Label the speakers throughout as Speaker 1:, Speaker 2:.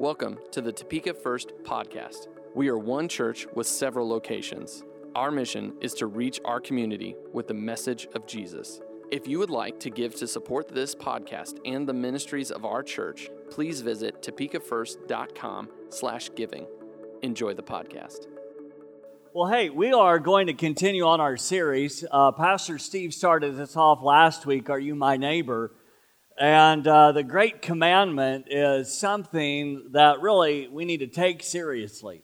Speaker 1: Welcome to the Topeka First podcast. We are one church with several locations. Our mission is to reach our community with the message of Jesus. If you would like to give to support this podcast and the ministries of our church, please visit topekafirst.com/giving. Enjoy the podcast.
Speaker 2: Well, hey, we are going to continue on our series. Uh, Pastor Steve started this off last week. Are you my neighbor? And uh, the great commandment is something that really we need to take seriously.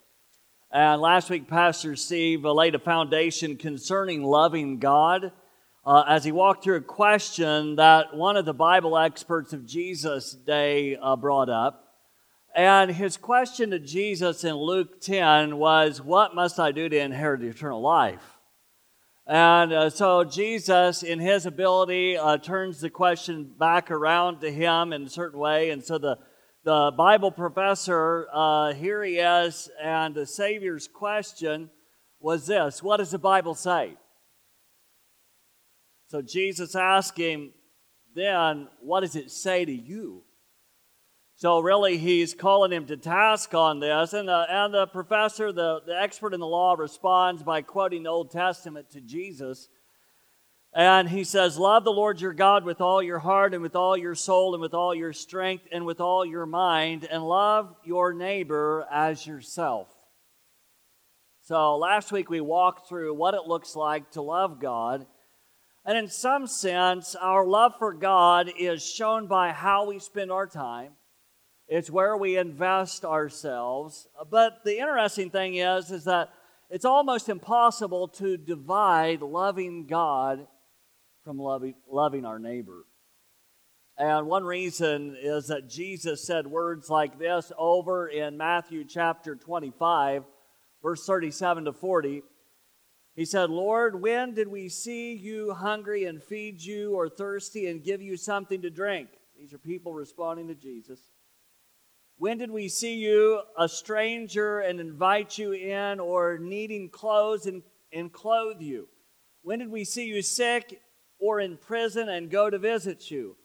Speaker 2: And last week, Pastor Steve laid a foundation concerning loving God uh, as he walked through a question that one of the Bible experts of Jesus' day uh, brought up. And his question to Jesus in Luke 10 was, What must I do to inherit eternal life? And uh, so Jesus, in his ability, uh, turns the question back around to him in a certain way. And so the, the Bible professor, uh, here he is, and the Savior's question was this What does the Bible say? So Jesus asked him, then, what does it say to you? So really, he's calling him to task on this. And, uh, and the professor, the, the expert in the law, responds by quoting the Old Testament to Jesus. And he says, Love the Lord your God with all your heart and with all your soul and with all your strength and with all your mind, and love your neighbor as yourself. So last week we walked through what it looks like to love God. And in some sense, our love for God is shown by how we spend our time it's where we invest ourselves. But the interesting thing is, is that it's almost impossible to divide loving God from loving, loving our neighbor. And one reason is that Jesus said words like this over in Matthew chapter 25, verse 37 to 40. He said, Lord, when did we see you hungry and feed you, or thirsty and give you something to drink? These are people responding to Jesus. When did we see you a stranger and invite you in, or needing clothes and, and clothe you? When did we see you sick or in prison and go to visit you?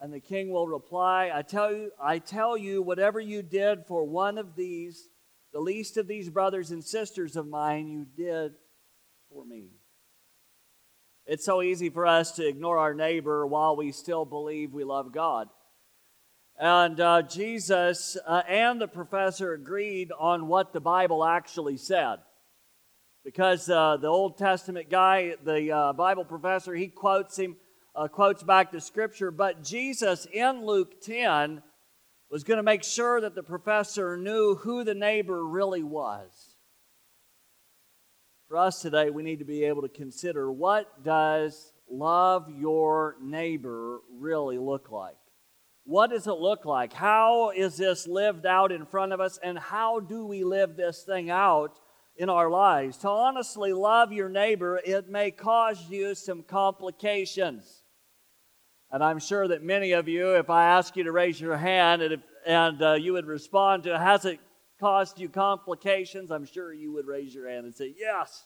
Speaker 2: And the king will reply, I tell you, I tell you, whatever you did for one of these, the least of these brothers and sisters of mine, you did for me. It's so easy for us to ignore our neighbor while we still believe we love God. And uh, Jesus uh, and the professor agreed on what the Bible actually said. Because uh, the Old Testament guy, the uh, Bible professor, he quotes him, uh, quotes back the scripture. But Jesus in Luke 10 was going to make sure that the professor knew who the neighbor really was. For us today, we need to be able to consider what does love your neighbor really look like? What does it look like? How is this lived out in front of us? And how do we live this thing out in our lives? To honestly love your neighbor, it may cause you some complications. And I'm sure that many of you, if I ask you to raise your hand and, and uh, you would respond to, has it caused you complications? I'm sure you would raise your hand and say, yes.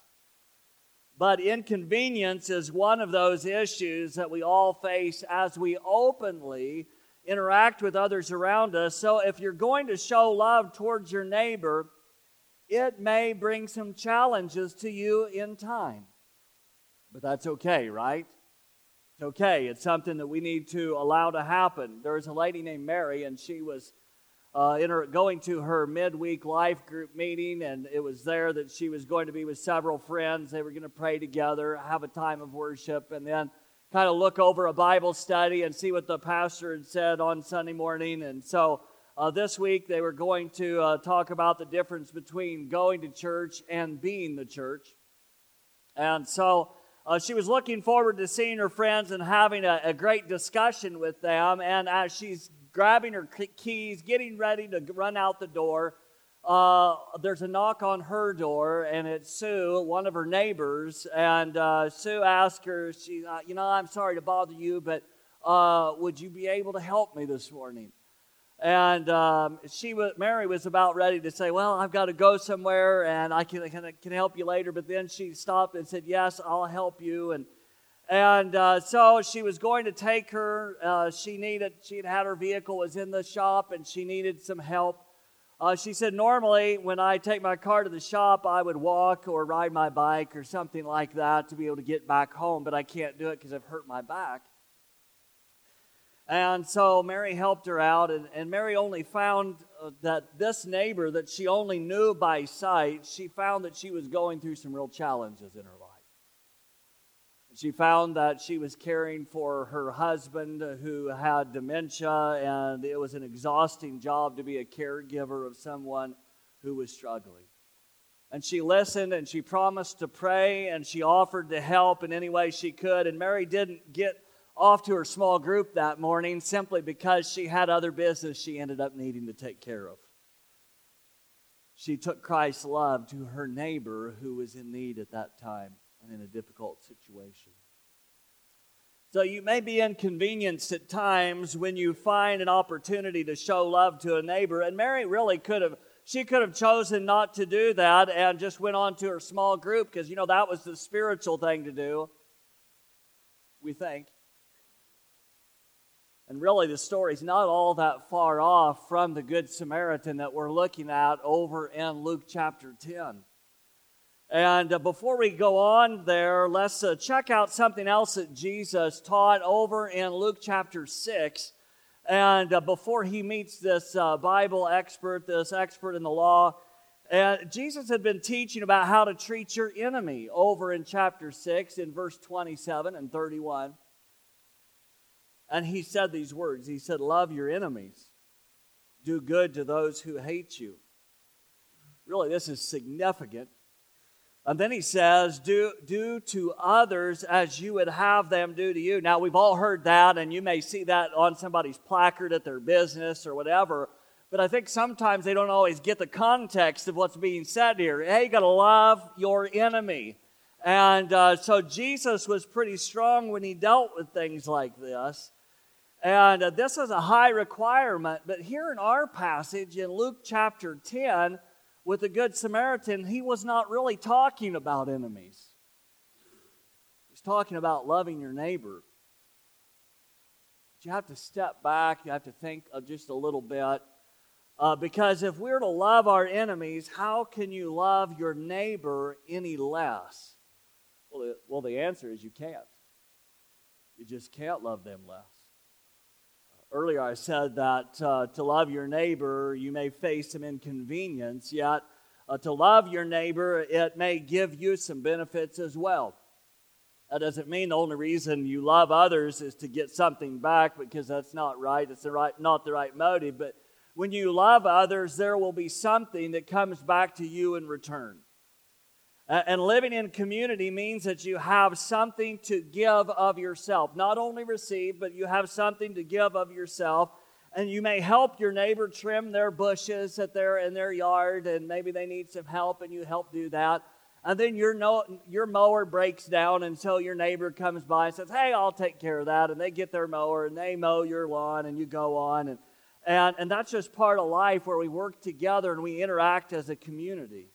Speaker 2: But inconvenience is one of those issues that we all face as we openly interact with others around us. So if you're going to show love towards your neighbor, it may bring some challenges to you in time. But that's okay, right? It's okay. It's something that we need to allow to happen. There was a lady named Mary, and she was uh, in her, going to her midweek life group meeting, and it was there that she was going to be with several friends. They were going to pray together, have a time of worship, and then kind of look over a Bible study and see what the pastor had said on Sunday morning. And so uh, this week they were going to uh, talk about the difference between going to church and being the church. And so uh, she was looking forward to seeing her friends and having a, a great discussion with them. And as she's grabbing her keys, getting ready to run out the door, uh, there's a knock on her door, and it's Sue, one of her neighbors. And uh, Sue asked her, she, uh, You know, I'm sorry to bother you, but uh, would you be able to help me this morning? And um, she was, Mary was about ready to say, Well, I've got to go somewhere and I can, can, can help you later. But then she stopped and said, Yes, I'll help you. And, and uh, so she was going to take her. Uh, she needed, she had had her vehicle was in the shop and she needed some help. Uh, she said, normally when I take my car to the shop, I would walk or ride my bike or something like that to be able to get back home, but I can't do it because I've hurt my back. And so Mary helped her out, and, and Mary only found uh, that this neighbor that she only knew by sight, she found that she was going through some real challenges in her life. She found that she was caring for her husband who had dementia, and it was an exhausting job to be a caregiver of someone who was struggling. And she listened and she promised to pray and she offered to help in any way she could. And Mary didn't get off to her small group that morning simply because she had other business she ended up needing to take care of. She took Christ's love to her neighbor who was in need at that time and in a difficult situation. So you may be inconvenienced at times when you find an opportunity to show love to a neighbor. And Mary really could have, she could have chosen not to do that and just went on to her small group because, you know, that was the spiritual thing to do, we think. And really, the story's not all that far off from the Good Samaritan that we're looking at over in Luke chapter 10. And uh, before we go on there, let's uh, check out something else that Jesus taught over in Luke chapter 6. And uh, before he meets this uh, Bible expert, this expert in the law, and Jesus had been teaching about how to treat your enemy over in chapter 6 in verse 27 and 31. And he said these words He said, Love your enemies, do good to those who hate you. Really, this is significant and then he says, do, do to others as you would have them do to you. Now, we've all heard that, and you may see that on somebody's placard at their business or whatever. But I think sometimes they don't always get the context of what's being said here. Hey, you got to love your enemy. And uh, so Jesus was pretty strong when he dealt with things like this. And uh, this is a high requirement. But here in our passage in Luke chapter 10, with the Good Samaritan, he was not really talking about enemies. He's talking about loving your neighbor. But you have to step back, you have to think just a little bit. Uh, because if we're to love our enemies, how can you love your neighbor any less? Well, the, well, the answer is you can't. You just can't love them less. Earlier, I said that uh, to love your neighbor, you may face some inconvenience, yet uh, to love your neighbor, it may give you some benefits as well. That doesn't mean the only reason you love others is to get something back because that's not right. It's the right, not the right motive. But when you love others, there will be something that comes back to you in return. Uh, and living in community means that you have something to give of yourself. Not only receive, but you have something to give of yourself. And you may help your neighbor trim their bushes that they're in their yard, and maybe they need some help, and you help do that. And then your, no, your mower breaks down until your neighbor comes by and says, Hey, I'll take care of that. And they get their mower and they mow your lawn, and you go on. And, and, and that's just part of life where we work together and we interact as a community.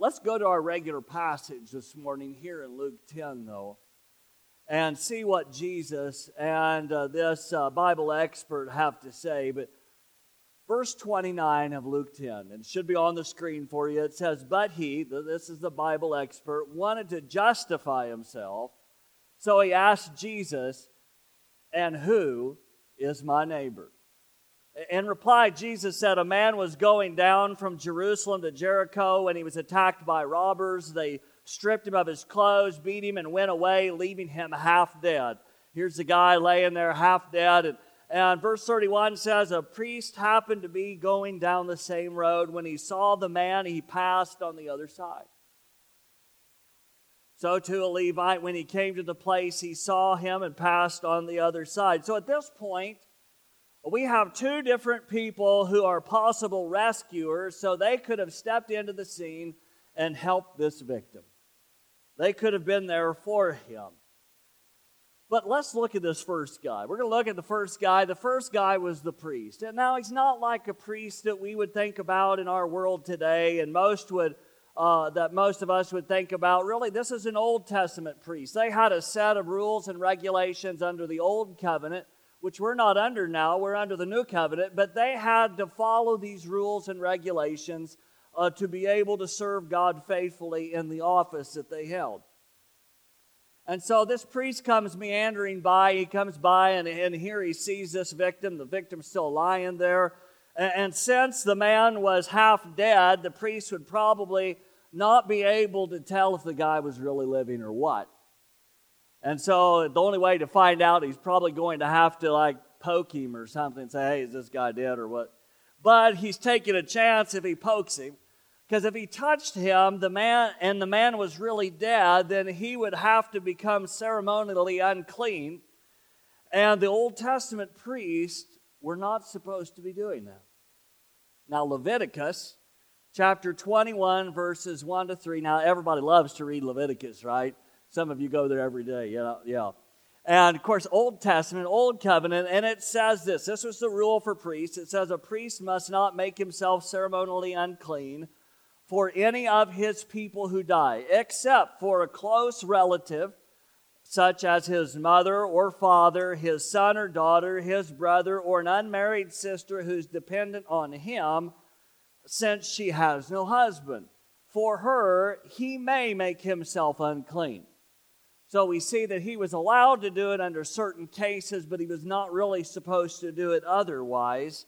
Speaker 2: Let's go to our regular passage this morning here in Luke 10, though, and see what Jesus and uh, this uh, Bible expert have to say. But verse 29 of Luke 10, and it should be on the screen for you. It says, But he, this is the Bible expert, wanted to justify himself. So he asked Jesus, And who is my neighbor? In reply, Jesus said, A man was going down from Jerusalem to Jericho and he was attacked by robbers. They stripped him of his clothes, beat him, and went away, leaving him half dead. Here's the guy laying there half dead. And, and verse 31 says, A priest happened to be going down the same road. When he saw the man, he passed on the other side. So, to a Levite, when he came to the place, he saw him and passed on the other side. So, at this point, we have two different people who are possible rescuers, so they could have stepped into the scene and helped this victim. They could have been there for him. But let's look at this first guy. We're going to look at the first guy. The first guy was the priest. And now he's not like a priest that we would think about in our world today, and most would. Uh, that most of us would think about. Really, this is an Old Testament priest. They had a set of rules and regulations under the Old Covenant which we're not under now, we're under the new covenant, but they had to follow these rules and regulations uh, to be able to serve God faithfully in the office that they held. And so this priest comes meandering by. He comes by, and, and here he sees this victim. The victim's still lying there. And, and since the man was half dead, the priest would probably not be able to tell if the guy was really living or what. And so the only way to find out, he's probably going to have to like poke him or something and say, hey, is this guy dead or what? But he's taking a chance if he pokes him. Because if he touched him, the man and the man was really dead, then he would have to become ceremonially unclean. And the Old Testament priests were not supposed to be doing that. Now, Leviticus chapter 21, verses 1 to 3. Now, everybody loves to read Leviticus, right? Some of you go there every day. Yeah, yeah. And of course, Old Testament, Old Covenant, and it says this this was the rule for priests. It says, A priest must not make himself ceremonially unclean for any of his people who die, except for a close relative, such as his mother or father, his son or daughter, his brother, or an unmarried sister who's dependent on him, since she has no husband. For her, he may make himself unclean. So we see that he was allowed to do it under certain cases, but he was not really supposed to do it otherwise.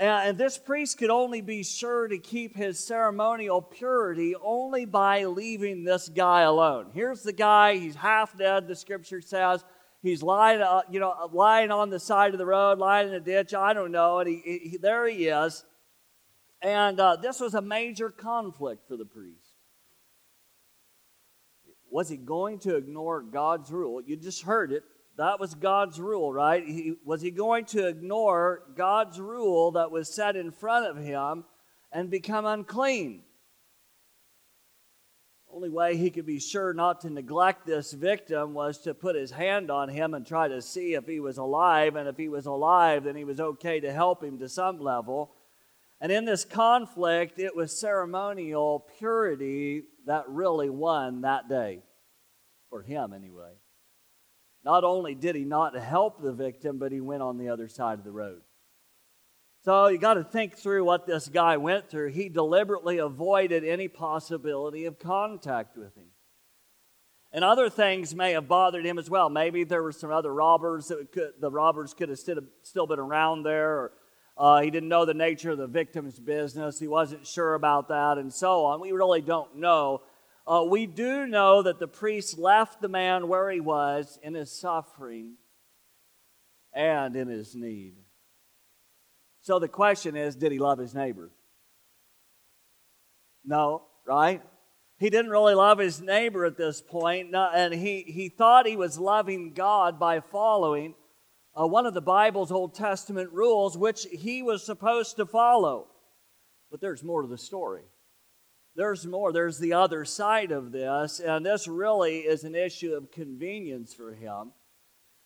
Speaker 2: And this priest could only be sure to keep his ceremonial purity only by leaving this guy alone. Here's the guy, he's half dead, the scripture says. He's lying, uh, you know, lying on the side of the road, lying in a ditch, I don't know, and he, he there he is. And uh, this was a major conflict for the priest. Was he going to ignore God's rule? You just heard it. That was God's rule, right? He, was he going to ignore God's rule that was set in front of him and become unclean? Only way he could be sure not to neglect this victim was to put his hand on him and try to see if he was alive. And if he was alive, then he was okay to help him to some level. And in this conflict, it was ceremonial purity that really won that day, for him anyway. Not only did he not help the victim, but he went on the other side of the road. So you got to think through what this guy went through. He deliberately avoided any possibility of contact with him. And other things may have bothered him as well. Maybe there were some other robbers that could, the robbers could have still been around there, or uh, he didn't know the nature of the victim's business. He wasn't sure about that, and so on. We really don't know. Uh, we do know that the priest left the man where he was in his suffering and in his need. So the question is did he love his neighbor? No, right? He didn't really love his neighbor at this point, and he, he thought he was loving God by following uh, one of the Bible's Old Testament rules, which he was supposed to follow. But there's more to the story there's more. There's the other side of this, and this really is an issue of convenience for him.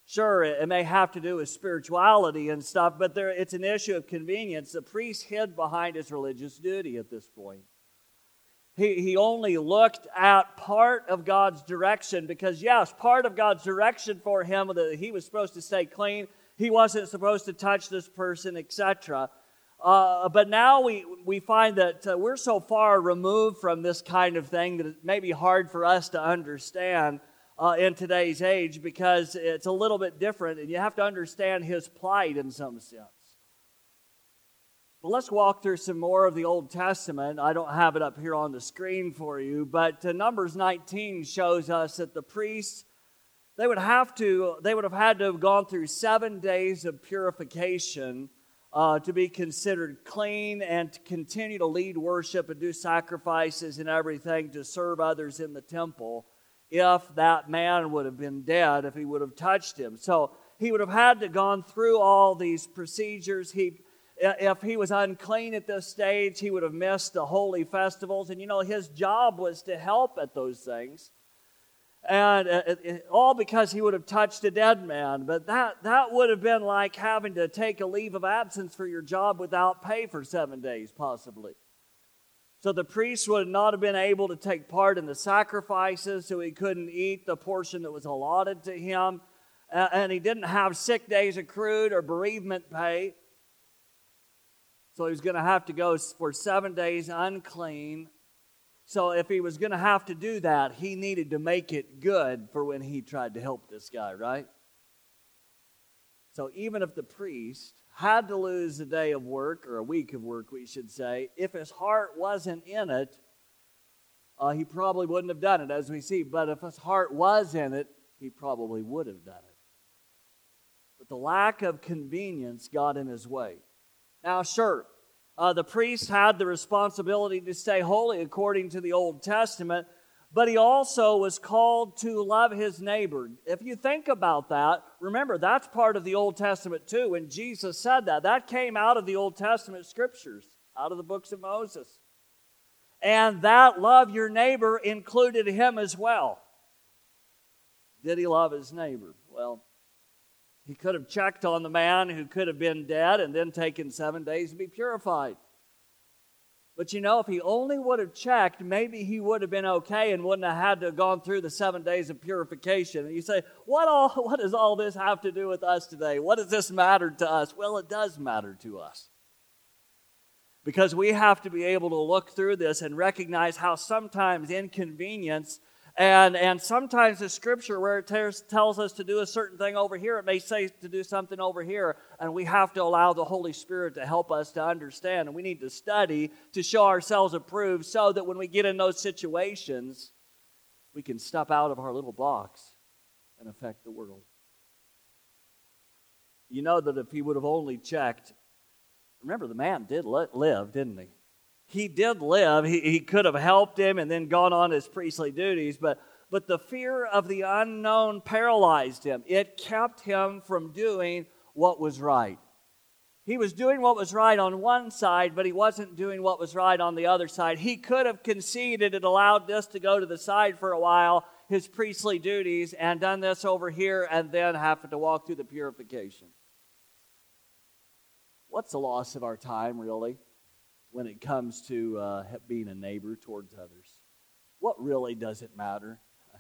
Speaker 2: Sure, it may have to do with spirituality and stuff, but there, it's an issue of convenience. The priest hid behind his religious duty at this point. He, he only looked at part of God's direction because, yes, part of God's direction for him that he was supposed to stay clean, he wasn't supposed to touch this person, etc. Uh, but now we, we find that uh, we're so far removed from this kind of thing that it may be hard for us to understand uh, in today's age because it's a little bit different and you have to understand his plight in some sense. Let's walk through some more of the Old Testament. I don't have it up here on the screen for you, but uh, Numbers 19 shows us that the priests they would have to they would have had to have gone through seven days of purification uh, to be considered clean and to continue to lead worship and do sacrifices and everything to serve others in the temple if that man would have been dead, if he would have touched him. So he would have had to gone through all these procedures. He, if he was unclean at this stage, he would have missed the holy festivals. And you know, his job was to help at those things and uh, it, it, all because he would have touched a dead man. But that, that would have been like having to take a leave of absence for your job without pay for seven days, possibly. So the priest would not have been able to take part in the sacrifices, so he couldn't eat the portion that was allotted to him. and he didn't have sick days accrued or bereavement pay. So he was going to have to go for seven days unclean. So if he was going to have to do that, he needed to make it good for when he tried to help this guy, right? So even if the priest had to lose a day of work, or a week of work, we should say, if his heart wasn't in it, uh, he probably wouldn't have done it, as we see. But if his heart was in it, he probably would have done it. But the lack of convenience got in his way. Now, sure, uh, the priest had the responsibility to stay holy according to the Old Testament, but he also was called to love his neighbor. If you think about that, remember that's part of the Old Testament too. When Jesus said that, that came out of the Old Testament scriptures, out of the books of Moses. And that love your neighbor included him as well. Did he love his neighbor? Well, he could have checked on the man who could have been dead and then taken seven days to be purified. But you know, if he only would have checked, maybe he would have been okay and wouldn't have had to have gone through the seven days of purification. And you say, what, all, what does all this have to do with us today? What does this matter to us? Well, it does matter to us. Because we have to be able to look through this and recognize how sometimes inconvenience and, and sometimes the scripture, where it tells us to do a certain thing over here, it may say to do something over here. And we have to allow the Holy Spirit to help us to understand. And we need to study to show ourselves approved so that when we get in those situations, we can step out of our little box and affect the world. You know that if he would have only checked, remember the man did live, didn't he? He did live. He, he could have helped him and then gone on his priestly duties, but, but the fear of the unknown paralyzed him. It kept him from doing what was right. He was doing what was right on one side, but he wasn't doing what was right on the other side. He could have conceded and allowed this to go to the side for a while, his priestly duties, and done this over here, and then have to walk through the purification. What's the loss of our time, really? When it comes to uh, being a neighbor towards others. What really does it matter?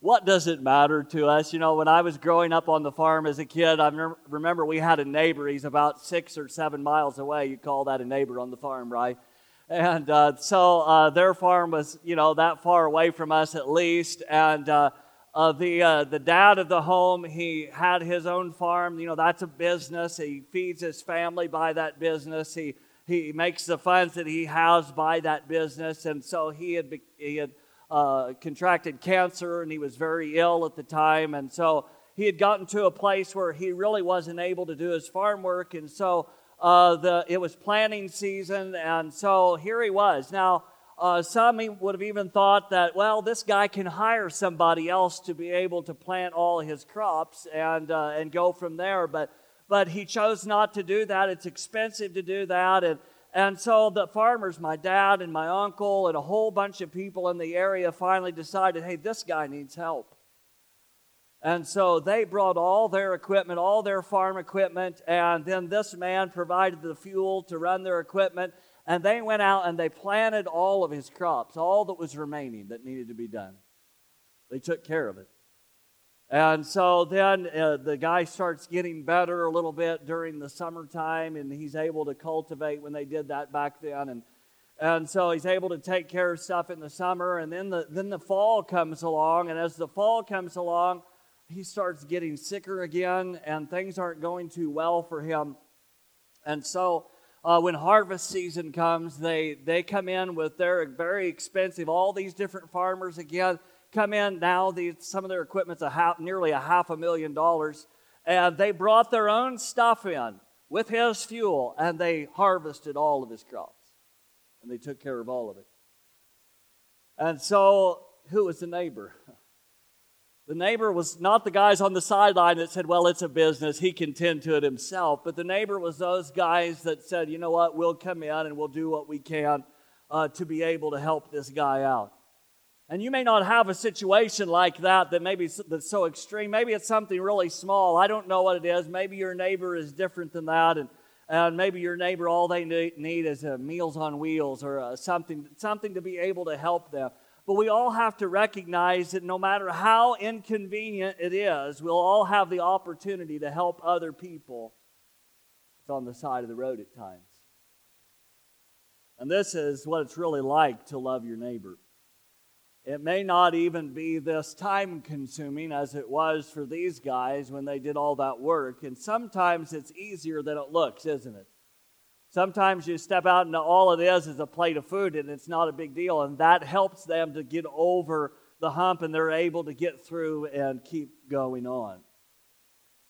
Speaker 2: What does it matter to us? You know, when I was growing up on the farm as a kid, I remember we had a neighbor. He's about six or seven miles away. You call that a neighbor on the farm, right? And uh, so uh, their farm was, you know, that far away from us at least. And uh, uh the uh, the dad of the home, he had his own farm. You know, that's a business. He feeds his family by that business. He he makes the funds that he has by that business. And so he had, he had uh, contracted cancer and he was very ill at the time. And so he had gotten to a place where he really wasn't able to do his farm work. And so uh, the, it was planting season. And so here he was. Now, uh, some would have even thought that, well, this guy can hire somebody else to be able to plant all his crops and, uh, and go from there. But but he chose not to do that. It's expensive to do that. And, and so the farmers, my dad and my uncle, and a whole bunch of people in the area finally decided hey, this guy needs help. And so they brought all their equipment, all their farm equipment, and then this man provided the fuel to run their equipment. And they went out and they planted all of his crops, all that was remaining that needed to be done. They took care of it. And so then uh, the guy starts getting better a little bit during the summertime, and he's able to cultivate when they did that back then. And, and so he's able to take care of stuff in the summer. And then the, then the fall comes along, and as the fall comes along, he starts getting sicker again, and things aren't going too well for him. And so uh, when harvest season comes, they, they come in with their very expensive, all these different farmers again come in now. The, some of their equipment's a half, nearly a half a million dollars. And they brought their own stuff in with his fuel, and they harvested all of his crops. And they took care of all of it. And so, who was the neighbor? The neighbor was not the guys on the sideline that said, Well, it's a business, he can tend to it himself. But the neighbor was those guys that said, You know what, we'll come in and we'll do what we can uh, to be able to help this guy out. And you may not have a situation like that that maybe that's so extreme. Maybe it's something really small. I don't know what it is. Maybe your neighbor is different than that, and and maybe your neighbor all they need is a Meals on Wheels or a, something something to be able to help them. But we all have to recognize that no matter how inconvenient it is, we'll all have the opportunity to help other people. It's on the side of the road at times. And this is what it's really like to love your neighbor. It may not even be this time consuming as it was for these guys when they did all that work. And sometimes it's easier than it looks, isn't it? Sometimes you step out and all it is is a plate of food and it's not a big deal. And that helps them to get over the hump and they're able to get through and keep going on.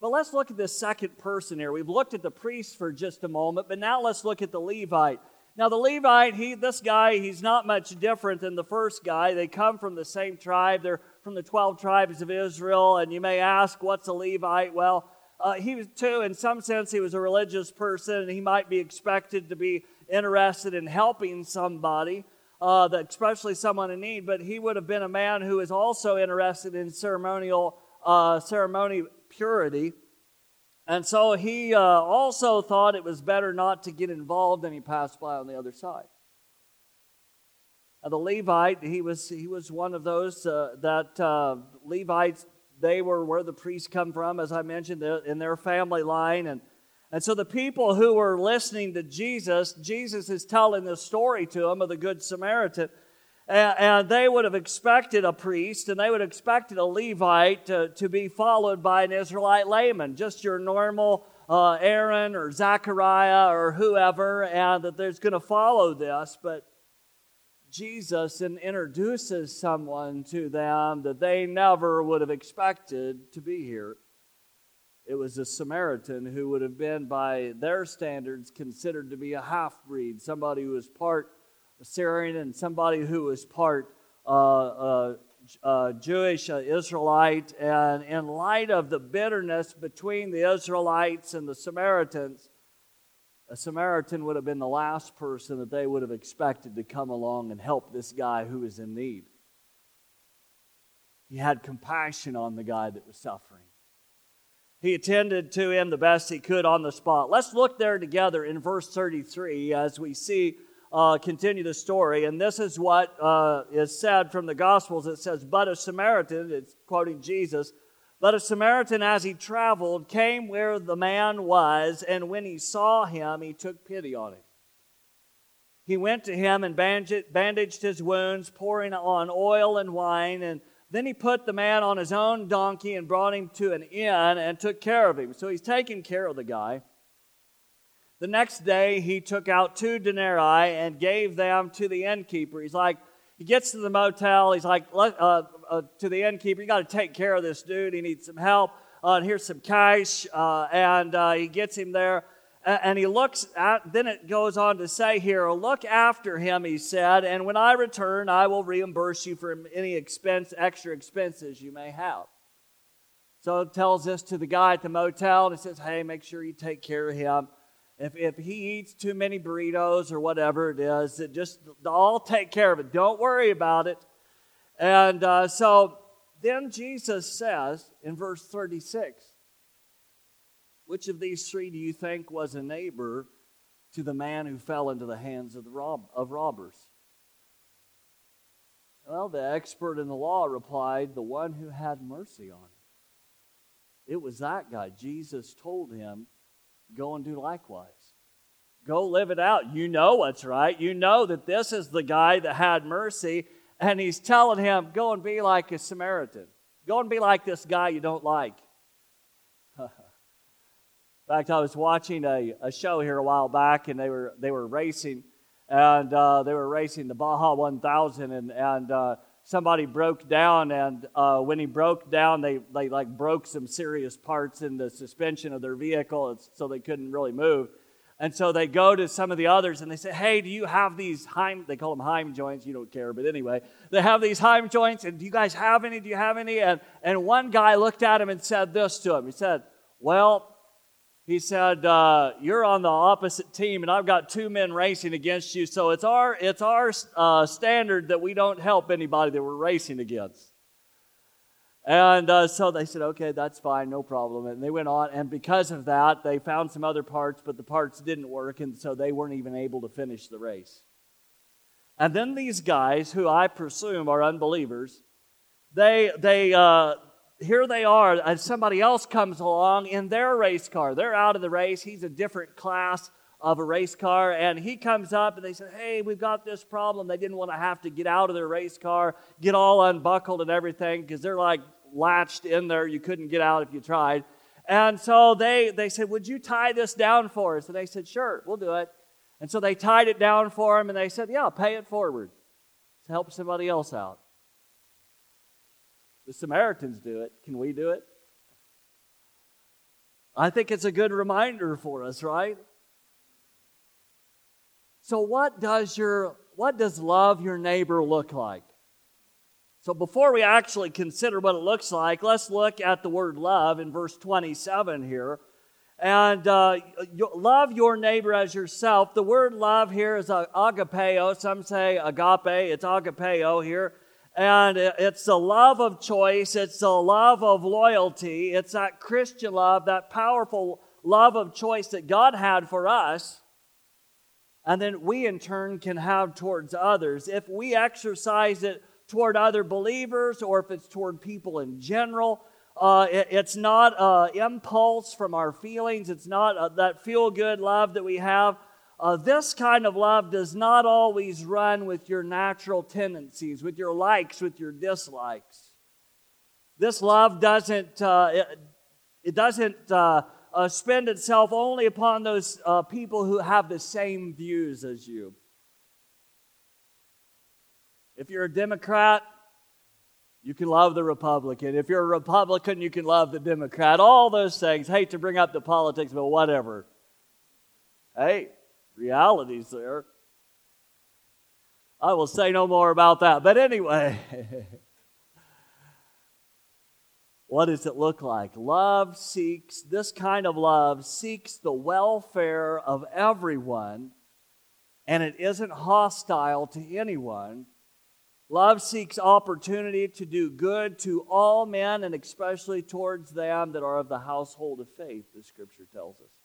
Speaker 2: But let's look at this second person here. We've looked at the priest for just a moment, but now let's look at the Levite. Now, the Levite, he, this guy, he's not much different than the first guy. They come from the same tribe. They're from the 12 tribes of Israel. And you may ask, what's a Levite? Well, uh, he was too, in some sense, he was a religious person, and he might be expected to be interested in helping somebody, uh, especially someone in need. But he would have been a man who is also interested in ceremonial uh, ceremony purity, and so he uh, also thought it was better not to get involved, and he passed by on the other side. And the Levite, he was he was one of those uh, that uh, Levites they were where the priests come from, as I mentioned, in their family line. And, and so the people who were listening to Jesus, Jesus is telling this story to them of the Good Samaritan. And, they would have expected a priest and they would have expected a Levite to, to be followed by an Israelite layman, just your normal uh, Aaron or Zechariah or whoever, and that there's going to follow this. But Jesus introduces someone to them that they never would have expected to be here. It was a Samaritan who would have been, by their standards, considered to be a half breed, somebody who was part Assyrian and somebody who was part uh, uh, uh, Jewish uh, Israelite. And in light of the bitterness between the Israelites and the Samaritans, a Samaritan would have been the last person that they would have expected to come along and help this guy who was in need. He had compassion on the guy that was suffering. He attended to him the best he could on the spot. Let's look there together in verse 33 as we see, uh, continue the story. And this is what uh, is said from the Gospels. It says, But a Samaritan, it's quoting Jesus, but a Samaritan, as he traveled, came where the man was, and when he saw him, he took pity on him. He went to him and bandaged his wounds, pouring on oil and wine, and then he put the man on his own donkey and brought him to an inn and took care of him. So he's taking care of the guy. The next day, he took out two denarii and gave them to the innkeeper. He's like, he gets to the motel. He's like, uh, uh, to the innkeeper, you got to take care of this dude. He needs some help. Uh, and here's some cash. Uh, and uh, he gets him there. And he looks at, then it goes on to say here, look after him, he said, and when I return, I will reimburse you for any expense, extra expenses you may have. So it tells this to the guy at the motel, and it says, hey, make sure you take care of him. If, if he eats too many burritos or whatever it is, it just, I'll take care of it. Don't worry about it. And uh, so then Jesus says in verse 36, which of these three do you think was a neighbor to the man who fell into the hands of, the rob- of robbers? Well, the expert in the law replied, the one who had mercy on him. It was that guy. Jesus told him, go and do likewise. Go live it out. You know what's right. You know that this is the guy that had mercy, and he's telling him, Go and be like a Samaritan. Go and be like this guy you don't like. In fact, I was watching a, a show here a while back, and they were, they were racing, and uh, they were racing the Baja 1000, and, and uh, somebody broke down, and uh, when he broke down, they, they like broke some serious parts in the suspension of their vehicle, so they couldn't really move. And so they go to some of the others and they say, Hey, do you have these Heim, they call them Heim joints, you don't care, but anyway, they have these Heim joints, and do you guys have any? Do you have any? And, and one guy looked at him and said this to him. He said, Well, he said, uh, You're on the opposite team, and I've got two men racing against you, so it's our, it's our uh, standard that we don't help anybody that we're racing against. And uh, so they said, okay, that's fine, no problem. And they went on, and because of that, they found some other parts, but the parts didn't work, and so they weren't even able to finish the race. And then these guys, who I presume are unbelievers, they, they, uh, here they are, and somebody else comes along in their race car. They're out of the race. He's a different class of a race car, and he comes up and they said, Hey, we've got this problem. They didn't want to have to get out of their race car, get all unbuckled and everything, because they're like latched in there. You couldn't get out if you tried. And so they, they said, Would you tie this down for us? And they said, Sure, we'll do it. And so they tied it down for him and they said, Yeah, pay it forward to help somebody else out. The Samaritans do it. Can we do it? I think it's a good reminder for us, right? So what does your what does love your neighbor look like? So before we actually consider what it looks like, let's look at the word love in verse 27 here. And uh, love your neighbor as yourself. The word love here is agapeo. Some say agape. It's agapeo here. And it's a love of choice. It's a love of loyalty. It's that Christian love, that powerful love of choice that God had for us and then we in turn can have towards others. If we exercise it toward other believers or if it's toward people in general. Uh, it, it's not an impulse from our feelings, it's not that feel good love that we have. Uh, this kind of love does not always run with your natural tendencies, with your likes, with your dislikes. This love doesn't, uh, it, it, doesn't uh, uh, spend itself only upon those people who have the same views as you. If you're a Democrat, you can love the Republican. If you're a Republican, you can love the Democrat. All those things. Hate to bring up the politics, but whatever. Hey, reality's there. I will say no more about that. But anyway, what does it look like? Love seeks, this kind of love seeks the welfare of everyone, and it isn't hostile to anyone. Love seeks opportunity to do good to all men and especially towards them that are of the household of faith, the scripture tells us.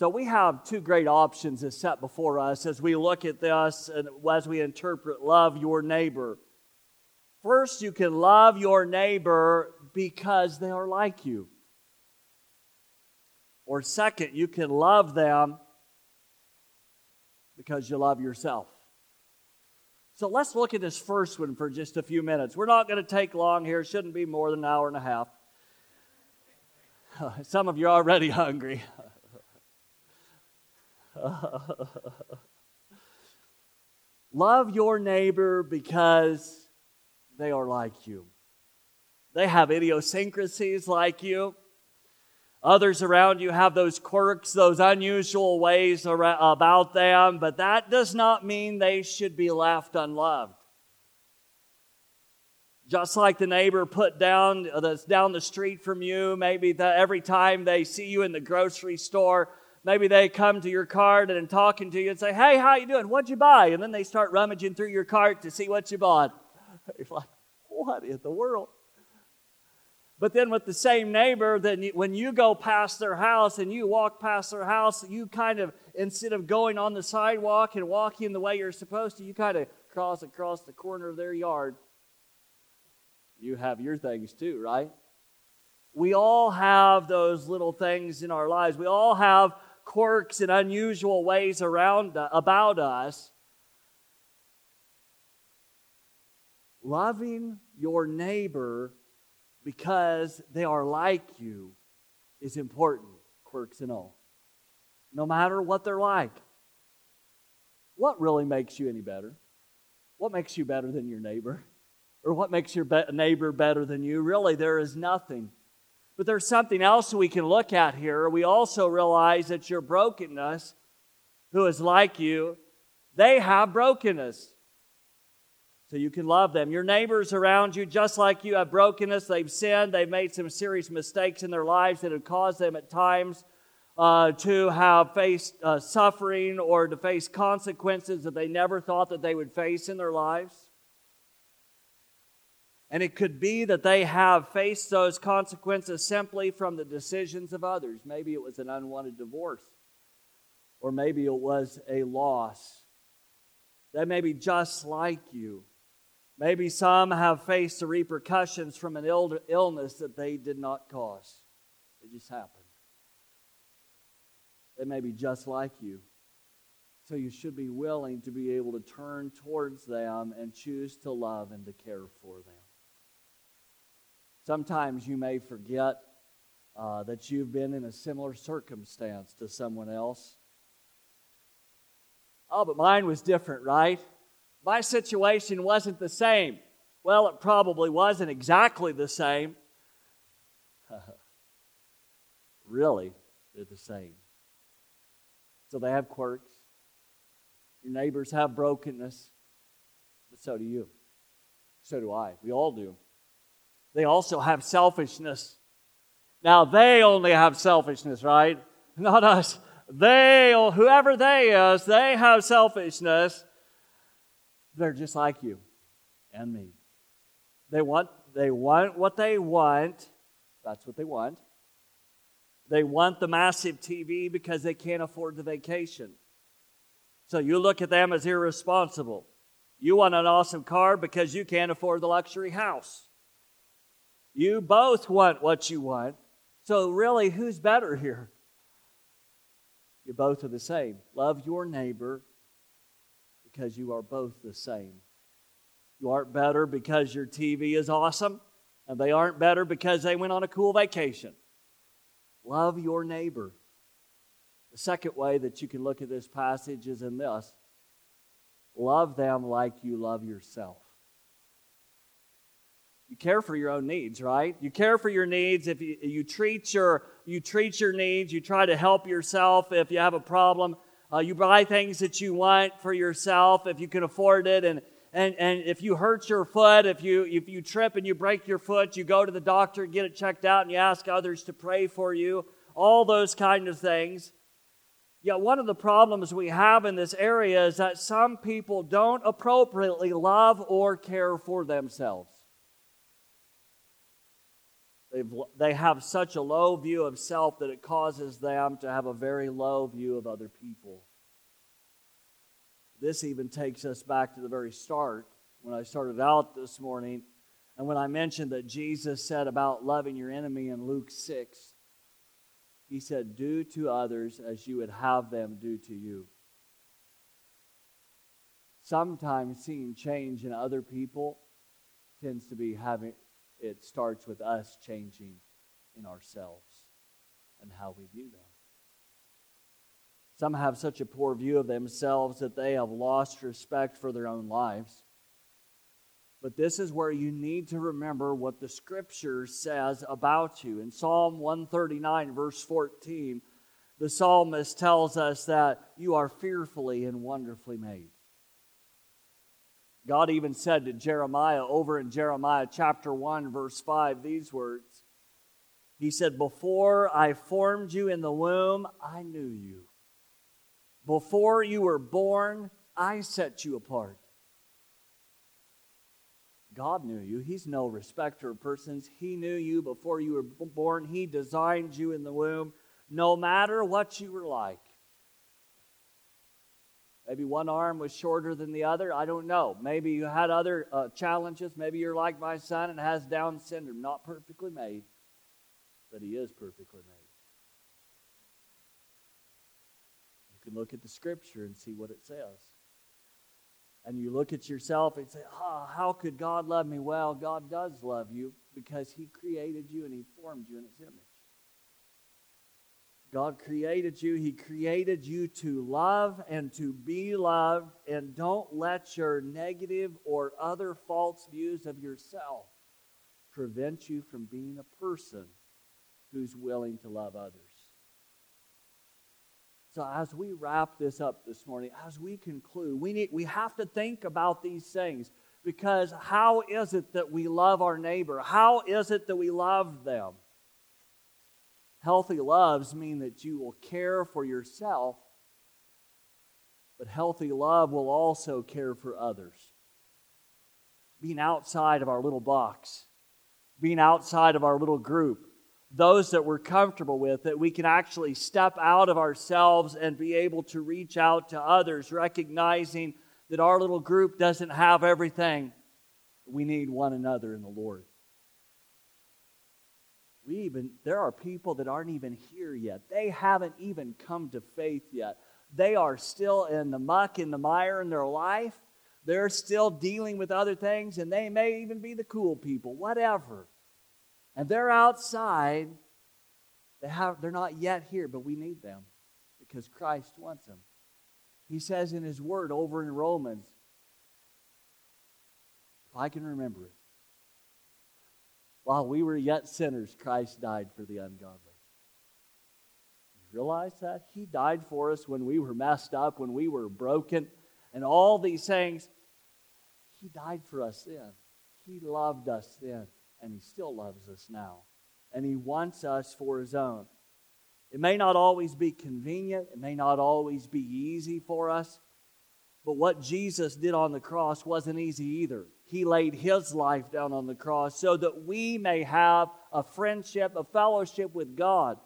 Speaker 2: So we have two great options that set before us as we look at this and as we interpret love your neighbor. First, you can love your neighbor because they are like you. Or second, you can love them because you love yourself. So let's look at this first one for just a few minutes. We're not going to take long here, it shouldn't be more than an hour and a half. Some of you are already hungry. Love your neighbor because they are like you. They have idiosyncrasies like you. Others around you have those quirks, those unusual ways about them, but that does not mean they should be left unloved. Just like the neighbor put down uh, that's down the street from you, maybe the, every time they see you in the grocery store, maybe they come to your cart and talking to you and say, "Hey, how you doing? What'd you buy?" And then they start rummaging through your cart to see what you bought. You're like, "What in the world?" But then with the same neighbor, then when you go past their house and you walk past their house, you kind of, instead of going on the sidewalk and walking the way you're supposed to, you kind of cross across the corner of their yard. You have your things too, right? We all have those little things in our lives. We all have quirks and unusual ways around uh, about us. Loving your neighbor because they are like you is important, quirks and all. No matter what they're like. What really makes you any better? What makes you better than your neighbor? Or what makes your be- neighbor better than you? Really, there is nothing. But there's something else we can look at here. We also realize that your brokenness, who is like you, they have brokenness so you can love them. Your neighbors around you, just like you, have brokenness. They've sinned. They've made some serious mistakes in their lives that have caused them at times uh, to have faced uh, suffering or to face consequences that they never thought that they would face in their lives. And it could be that they have faced those consequences simply from the decisions of others. Maybe it was an unwanted divorce, or maybe it was a loss They may be just like you. Maybe some have faced the repercussions from an Ill- illness that they did not cause. It just happened. They may be just like you. So you should be willing to be able to turn towards them and choose to love and to care for them. Sometimes you may forget uh, that you've been in a similar circumstance to someone else. Oh, but mine was different, right? My situation wasn't the same. Well, it probably wasn't exactly the same. really, they're the same. So they have quirks. Your neighbors have brokenness, but so do you. So do I. We all do. They also have selfishness. Now, they only have selfishness, right? Not us. They, or whoever they is, they have selfishness. They're just like you and me. They want, they want what they want. That's what they want. They want the massive TV because they can't afford the vacation. So you look at them as irresponsible. You want an awesome car because you can't afford the luxury house. You both want what you want. So, really, who's better here? You both are the same. Love your neighbor because you are both the same. You aren't better because your TV is awesome, and they aren't better because they went on a cool vacation. Love your neighbor. The second way that you can look at this passage is in this love them like you love yourself. You care for your own needs, right? You care for your needs. If you, you treat your you treat your needs, you try to help yourself. If you have a problem, uh, you buy things that you want for yourself if you can afford it. And and and if you hurt your foot, if you if you trip and you break your foot, you go to the doctor, get it checked out, and you ask others to pray for you. All those kind of things. Yet, one of the problems we have in this area is that some people don't appropriately love or care for themselves. They've, they have such a low view of self that it causes them to have a very low view of other people. This even takes us back to the very start when I started out this morning and when I mentioned that Jesus said about loving your enemy in Luke 6. He said, Do to others as you would have them do to you. Sometimes seeing change in other people tends to be having it starts with us changing in ourselves and how we view them. Some have such a poor view of themselves that they have lost respect for their own lives. But this is where you need to remember what the scripture says about you. In Psalm 139, verse 14, the psalmist tells us that you are fearfully and wonderfully made. God even said to Jeremiah over in Jeremiah chapter 1, verse 5, these words He said, Before I formed you in the womb, I knew you. Before you were born, I set you apart. God knew you. He's no respecter of persons. He knew you before you were born. He designed you in the womb, no matter what you were like. Maybe one arm was shorter than the other. I don't know. Maybe you had other uh, challenges. Maybe you're like my son and has Down syndrome. Not perfectly made, but he is perfectly made. You can look at the scripture and see what it says. And you look at yourself and say, oh, how could God love me? Well, God does love you because he created you and he formed you in his image. God created you. He created you to love and to be loved. And don't let your negative or other false views of yourself prevent you from being a person who's willing to love others. So as we wrap this up this morning, as we conclude, we need we have to think about these things because how is it that we love our neighbor? How is it that we love them? Healthy loves mean that you will care for yourself, but healthy love will also care for others. Being outside of our little box, being outside of our little group, those that we're comfortable with, that we can actually step out of ourselves and be able to reach out to others, recognizing that our little group doesn't have everything. We need one another in the Lord. We even there are people that aren't even here yet. They haven't even come to faith yet. They are still in the muck, in the mire in their life. They're still dealing with other things, and they may even be the cool people, whatever. And they're outside. They have, they're not yet here, but we need them because Christ wants them. He says in His Word over in Romans, if I can remember it, while we were yet sinners, Christ died for the ungodly. You realize that? He died for us when we were messed up, when we were broken, and all these things. He died for us then. He loved us then, and He still loves us now. And He wants us for His own. It may not always be convenient, it may not always be easy for us, but what Jesus did on the cross wasn't easy either. He laid his life down on the cross so that we may have a friendship, a fellowship with God.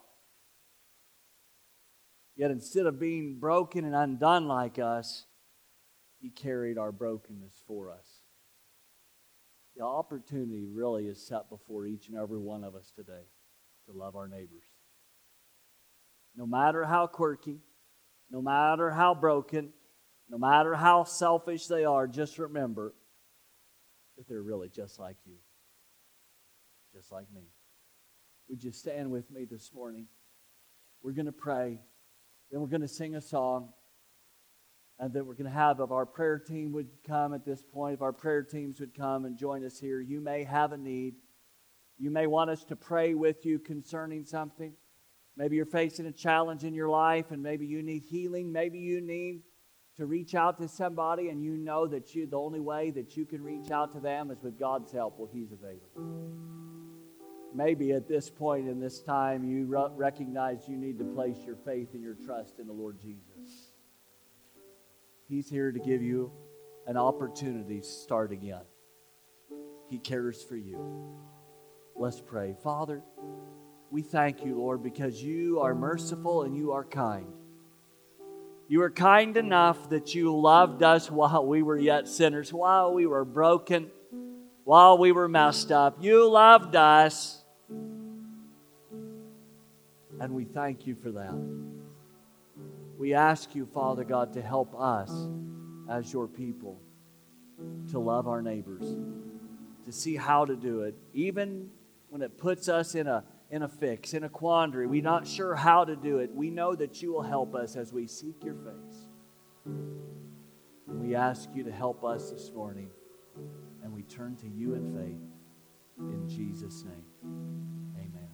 Speaker 2: Yet instead of being broken and undone like us, he carried our brokenness for us. The opportunity really is set before each and every one of us today to love our neighbors. No matter how quirky, no matter how broken, no matter how selfish they are, just remember that they're really just like you, just like me. Would you stand with me this morning? We're going to pray, then we're going to sing a song, and then we're going to have, if our prayer team would come at this point, if our prayer teams would come and join us here, you may have a need. You may want us to pray with you concerning something. Maybe you're facing a challenge in your life and maybe you need healing. Maybe you need to reach out to somebody and you know that you the only way that you can reach out to them is with God's help. Well, He's available. Maybe at this point in this time you recognize you need to place your faith and your trust in the Lord Jesus. He's here to give you an opportunity to start again. He cares for you. Let's pray. Father, we thank you, Lord, because you are merciful and you are kind. You were kind enough that you loved us while we were yet sinners, while we were broken, while we were messed up. You loved us. And we thank you for that. We ask you, Father God, to help us as your people to love our neighbors, to see how to do it, even when it puts us in a in a fix, in a quandary. We're not sure how to do it. We know that you will help us as we seek your face. We ask you to help us this morning, and we turn to you in faith. In Jesus' name, amen.